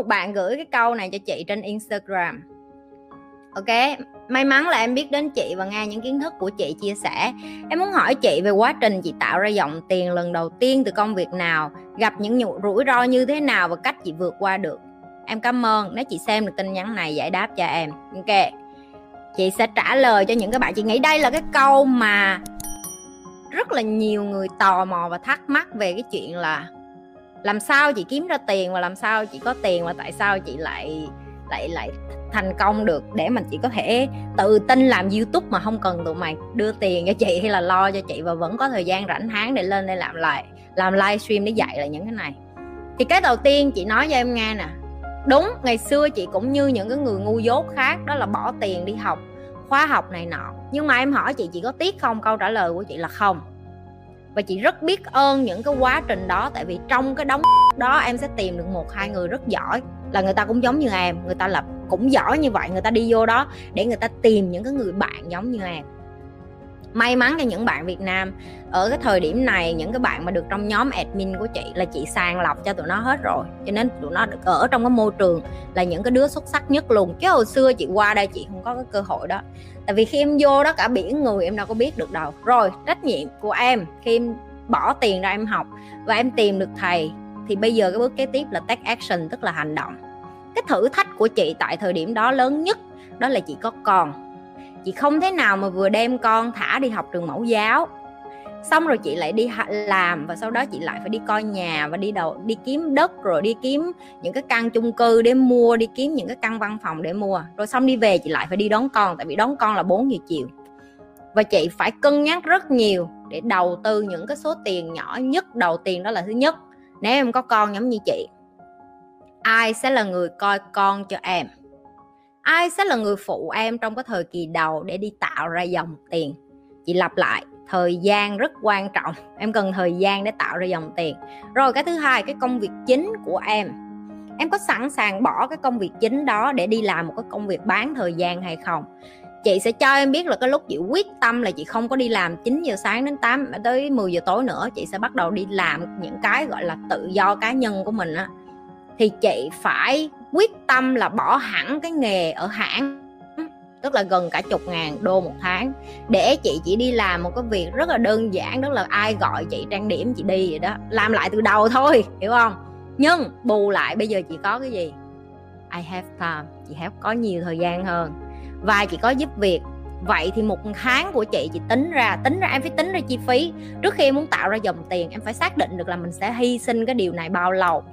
một bạn gửi cái câu này cho chị trên instagram. Ok, may mắn là em biết đến chị và nghe những kiến thức của chị chia sẻ. Em muốn hỏi chị về quá trình chị tạo ra dòng tiền lần đầu tiên từ công việc nào, gặp những rủi ro như thế nào và cách chị vượt qua được. Em cảm ơn, nếu chị xem được tin nhắn này giải đáp cho em. Ok, chị sẽ trả lời cho những cái bạn. Chị nghĩ đây là cái câu mà rất là nhiều người tò mò và thắc mắc về cái chuyện là làm sao chị kiếm ra tiền và làm sao chị có tiền và tại sao chị lại lại lại thành công được? Để mà chị có thể tự tin làm youtube mà không cần tụi mày đưa tiền cho chị hay là lo cho chị và vẫn có thời gian rảnh tháng để lên đây làm lại, làm livestream để dạy lại những cái này. Thì cái đầu tiên chị nói cho em nghe nè. Đúng, ngày xưa chị cũng như những cái người ngu dốt khác, đó là bỏ tiền đi học, khóa học này nọ. Nhưng mà em hỏi chị chị có tiếc không? Câu trả lời của chị là không và chị rất biết ơn những cái quá trình đó, tại vì trong cái đống đó em sẽ tìm được một, hai người rất giỏi. Là người ta cũng giống như em, người ta là cũng giỏi như vậy, người ta đi vô đó để người ta tìm những cái người bạn giống như em may mắn cho những bạn Việt Nam. Ở cái thời điểm này, những cái bạn mà được trong nhóm admin của chị là chị sàng lọc cho tụi nó hết rồi. Cho nên tụi nó được ở trong cái môi trường là những cái đứa xuất sắc nhất luôn. Chứ hồi xưa chị qua đây chị không có cái cơ hội đó. Tại vì khi em vô đó, cả biển người em đâu có biết được đâu. Rồi, trách nhiệm của em, khi em bỏ tiền ra em học và em tìm được thầy, thì bây giờ cái bước kế tiếp là take action, tức là hành động. Cái thử thách của chị tại thời điểm đó lớn nhất, đó là chị có còn chị không thể nào mà vừa đem con thả đi học trường mẫu giáo. Xong rồi chị lại đi làm, và sau đó chị lại phải đi coi nhà và đi đầu, đi kiếm đất, rồi đi kiếm những cái căn chung cư để mua, đi kiếm những cái căn văn phòng để mua. Rồi xong đi về chị lại phải đi đón con, tại vì đón con là 4 giờ chiều. Và chị phải cân nhắc rất nhiều để đầu tư những cái số tiền nhỏ nhất, đầu tiên đó là thứ nhất, nếu em có con giống như chị, ai sẽ là người coi con cho em? Ai sẽ là người phụ em trong cái thời kỳ đầu để đi tạo ra dòng tiền? Chị lặp lại, thời gian rất quan trọng. Em cần thời gian để tạo ra dòng tiền. Rồi cái thứ hai, cái công việc chính của em. Em có sẵn sàng bỏ cái công việc chính đó để đi làm một cái công việc bán thời gian hay không? Chị sẽ cho em biết là cái lúc chị quyết tâm là chị không có đi làm 9 giờ sáng đến 8 tới 10 giờ tối nữa, chị sẽ bắt đầu đi làm những cái, gọi là, tự do cá nhân của mình á. Thì chị phải quyết tâm là bỏ hẳn cái nghề ở hãng, tức là gần cả chục ngàn đô một tháng. Để chị chỉ đi làm một cái việc rất là đơn giản, đó là ai gọi chị, trang điểm chị đi vậy đó. Làm lại từ đầu thôi, hiểu không? Nhưng bù lại, bây giờ chị có cái gì? I have time. Chị have có nhiều thời gian hơn. Và chị có giúp việc. Vậy thì một tháng của chị chị tính ra tính ra em phải tính ra chi phí. Trước khi em muốn tạo ra dòng tiền, em phải xác định được là mình sẽ hy sinh cái điều này bao lâu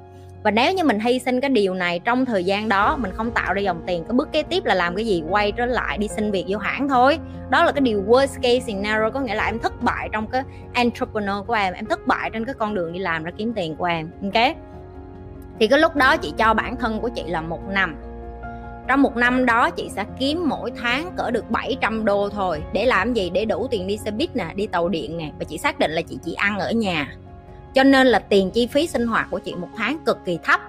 và nếu như mình hy sinh cái điều này trong thời gian đó, mình không tạo ra dòng tiền, cái bước kế tiếp là làm cái gì? Quay trở lại đi xin việc vô hãng thôi. Đó là cái điều worst case scenario, có nghĩa là em thất bại trong cái entrepreneur của em em thất bại trên cái con đường đi làm ra kiếm tiền của em, ok? Thì cái lúc đó chị cho bản thân của chị là một năm. Trong một năm đó, chị sẽ kiếm mỗi tháng cỡ được 700 đô thôi. Để làm gì? Để đủ tiền đi xe buýt nè, đi tàu điện nè. Và chị xác định là chị chỉ ăn ở nhà cho nên là tiền chi phí sinh hoạt của chị một tháng cực kỳ thấp.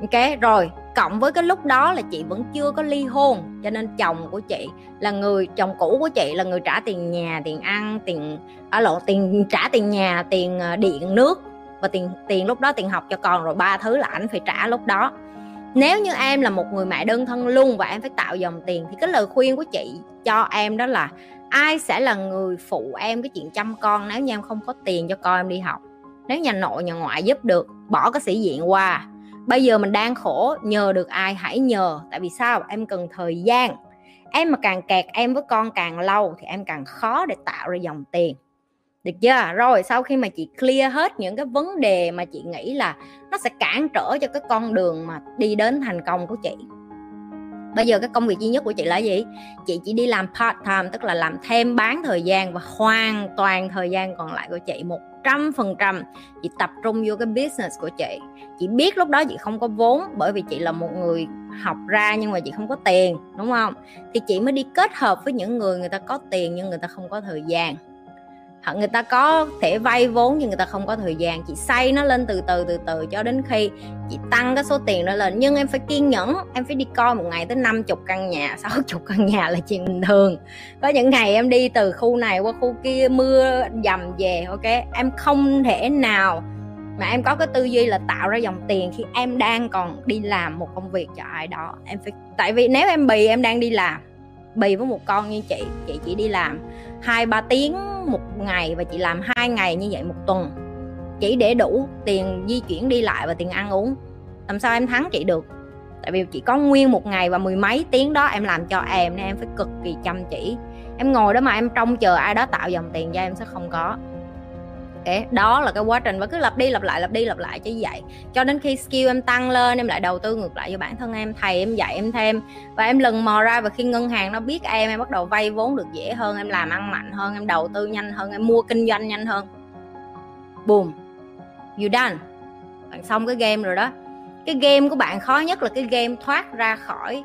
Ok, rồi, cộng với cái lúc đó là chị vẫn chưa có ly hôn, cho nên chồng của chị là người, chồng cũ của chị là người trả tiền nhà, tiền ăn, tiền à, ở lộ tiền, trả tiền nhà, tiền ờ, điện, nước và tiền tiền lúc đó tiền học cho con rồi ba thứ là ảnh phải trả lúc đó. Nếu như em là một người mẹ đơn thân luôn và em phải tạo dòng tiền thì cái lời khuyên của chị cho em đó là ai sẽ là người phụ em cái chuyện chăm con nếu như em không có tiền cho con em đi học? Nếu nhà nội, nhà ngoại giúp được, bỏ cái sĩ diện qua. Bây giờ mình đang khổ, nhờ được ai hãy nhờ. Tại vì sao? Em cần thời gian. Em mà càng kẹt em với con càng lâu thì em càng khó để tạo ra dòng tiền. Được chưa? Rồi, sau khi mà chị clear hết những cái vấn đề mà chị nghĩ là nó sẽ cản trở cho cái con đường mà đi đến thành công của chị. Bây giờ cái công việc duy nhất của chị là gì? Chị chỉ đi làm part time, tức là làm thêm bán thời gian và hoàn toàn thời gian còn lại của chị một trăm phần trăm. Chị tập trung vô cái business của chị. Chị biết lúc đó chị không có vốn bởi vì chị là một người học ra nhưng mà chị không có tiền, đúng không? Thì chị mới đi kết hợp với những người người ta có tiền nhưng người ta không có thời gian hoặc người ta có thể vay vốn nhưng người ta không có thời gian. Chị xây nó lên từ từ từ từ cho đến khi chị tăng cái số tiền đó lên. Nhưng em phải kiên nhẫn, em phải đi coi một ngày tới 50 căn nhà 60 căn nhà là chuyện bình thường. Có những ngày em đi từ khu này qua khu kia, mưa dầm về, ok? Em không thể nào mà em có cái tư duy là tạo ra dòng tiền khi em đang còn đi làm một công việc cho ai đó. Em phải, tại vì nếu em bì em đang đi làm bì với một con như chị chị chỉ đi làm hai, ba tiếng một ngày và chị làm hai ngày như vậy một tuần. Chỉ để đủ tiền di chuyển đi lại và tiền ăn uống. Làm sao em thắng chị được? Tại vì chị có nguyên một ngày và mười mấy tiếng đó em làm cho em nên em phải cực kỳ chăm chỉ. Em ngồi đó mà em trông chờ ai đó tạo dòng tiền cho em sẽ không có okay. đó là cái quá trình và cứ lặp đi lặp lại, lặp đi lặp lại cho vậy. Cho đến khi skill em tăng lên, em lại đầu tư ngược lại cho bản thân em, thầy em dạy em thêm. Và em lần mò ra và khi ngân hàng nó biết em em bắt đầu vay vốn được dễ hơn, em làm ăn mạnh hơn, em đầu tư nhanh hơn, em mua kinh doanh nhanh hơn. Boom. You done. Bạn xong cái game rồi đó. Cái game của bạn khó nhất là cái game thoát ra khỏi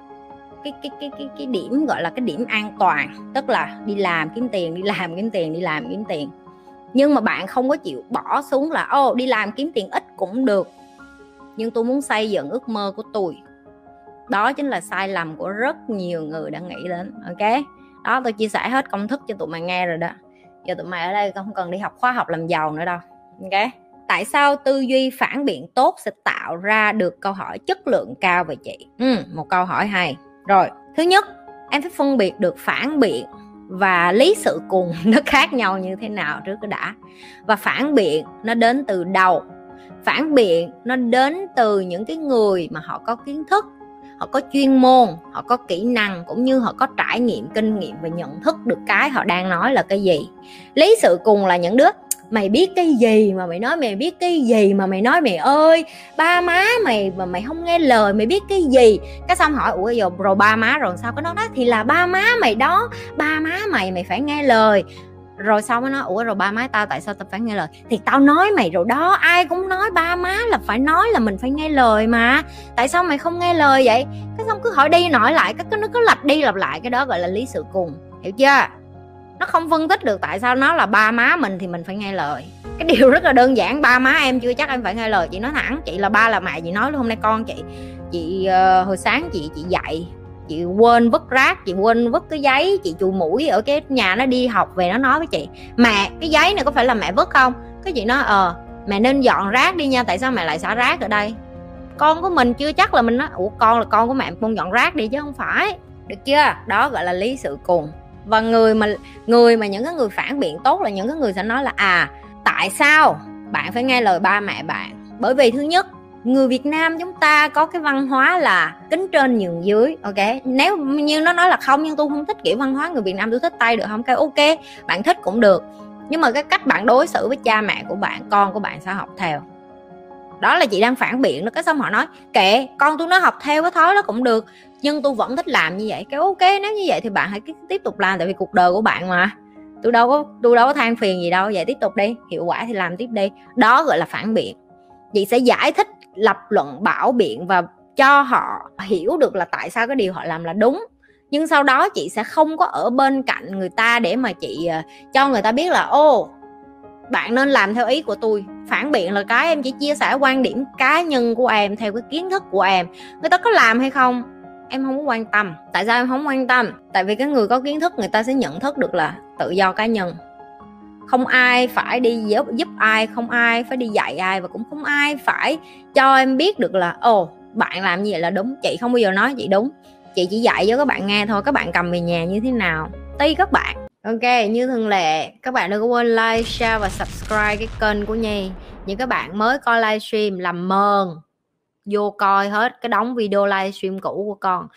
cái cái cái cái cái điểm, gọi là cái điểm an toàn. Tức là đi làm kiếm tiền, đi làm kiếm tiền, đi làm kiếm tiền nhưng mà bạn không có chịu bỏ xuống là ô đi làm kiếm tiền ít cũng được. Nhưng tôi muốn xây dựng ước mơ của tôi. Đó chính là sai lầm của rất nhiều người đã nghĩ đến ok? Đó tôi chia sẻ hết công thức cho tụi mày nghe rồi đó. Giờ tụi mày ở đây không cần đi học khóa học làm giàu nữa đâu ok? Tại sao tư duy phản biện tốt sẽ tạo ra được câu hỏi chất lượng cao về chị? Ừ, một câu hỏi hay. Rồi thứ nhất em phải phân biệt được phản biện và lý sự cùng nó khác nhau như thế nào trước đã. Và phản biện nó đến từ đầu. Phản biện nó đến từ những cái người mà họ có kiến thức, họ có chuyên môn, họ có kỹ năng, cũng như họ có trải nghiệm, kinh nghiệm và nhận thức được cái họ đang nói là cái gì. Lý sự cùng là những đứa mày biết cái gì mà mày nói mày biết cái gì mà mày nói mày ơi? Ba má mày mà mày không nghe lời mày biết cái gì? Cái xong hỏi, ủa, giờ rồi ba má rồi sao cái nó đó? Thì là ba má mày đó, ba má mày mày phải nghe lời. Rồi sau mới nói, ủa, rồi ba má tao tại sao tao phải nghe lời? Thì tao nói mày rồi đó, ai cũng nói ba má là phải nói là mình phải nghe lời mà. Tại sao mày không nghe lời vậy? Cái xong cứ hỏi đi nói lại cái nó cứ lặp đi lặp lại cái đó gọi là lý sự cùng, hiểu chưa? Nó không phân tích được tại sao nó là ba má mình thì mình phải nghe lời. Cái điều rất là đơn giản ba má em chưa chắc em phải nghe lời. Chị nói thẳng chị là ba là mẹ chị nói hôm nay con chị chị uh, hồi sáng chị chị dạy chị quên vứt rác chị quên vứt cái giấy chị chùi mũi ở cái nhà nó đi học về nó nói với chị mẹ cái giấy này có phải là mẹ vứt không cái chị nói ờ mẹ nên dọn rác đi nha tại sao mẹ lại xả rác ở đây? Con của mình chưa chắc là mình nói ủa con là con của mẹ con dọn rác đi chứ không phải. Được chưa? Đó gọi là lý sự cùng và người mà người mà những cái người phản biện tốt là những cái người sẽ nói là à tại sao bạn phải nghe lời ba mẹ bạn? Bởi vì thứ nhất, người Việt Nam chúng ta có cái văn hóa là kính trên nhường dưới, ok? Nếu như nó nói là không, nhưng tôi không thích kiểu văn hóa người Việt Nam tôi thích tay được không? Cái ok, bạn thích cũng được. Nhưng mà cái cách bạn đối xử với cha mẹ của bạn, con của bạn sẽ học theo đó là chị đang phản biện nó cái xong họ nói, kệ, con tôi nó học theo cái thói đó cũng được, nhưng tôi vẫn thích làm như vậy. Cái ok, nếu như vậy thì bạn hãy tiếp tục làm, tại vì cuộc đời của bạn mà. Tôi đâu có, tôi đâu có than phiền gì đâu, vậy tiếp tục đi, hiệu quả thì làm tiếp đi. Đó gọi là phản biện. Chị sẽ giải thích, lập luận, bảo biện và cho họ hiểu được là tại sao cái điều họ làm là đúng. Nhưng sau đó chị sẽ không có ở bên cạnh người ta để mà chị ờ, cho người ta biết là ô bạn nên làm theo ý của tôi. Phản biện là cái em chỉ chia sẻ quan điểm cá nhân của em theo cái kiến thức của em. Người ta có làm hay không? Em không có quan tâm. Tại sao em không quan tâm? Tại vì cái người có kiến thức người ta sẽ nhận thức được là tự do cá nhân. Không ai phải đi giúp, giúp ai không ai phải đi dạy ai và cũng không ai phải cho em biết được là ồ bạn làm như vậy là đúng? Chị không bao giờ nói chị đúng. Chị chỉ dạy cho các bạn nghe thôi các bạn cầm về nhà như thế nào? Tùy các bạn ok, như thường lệ, các bạn đừng có quên like, share và subscribe cái kênh của nhi. Những các bạn mới coi livestream làm mờn. Vô coi hết, cái đóng video livestream cũ của con.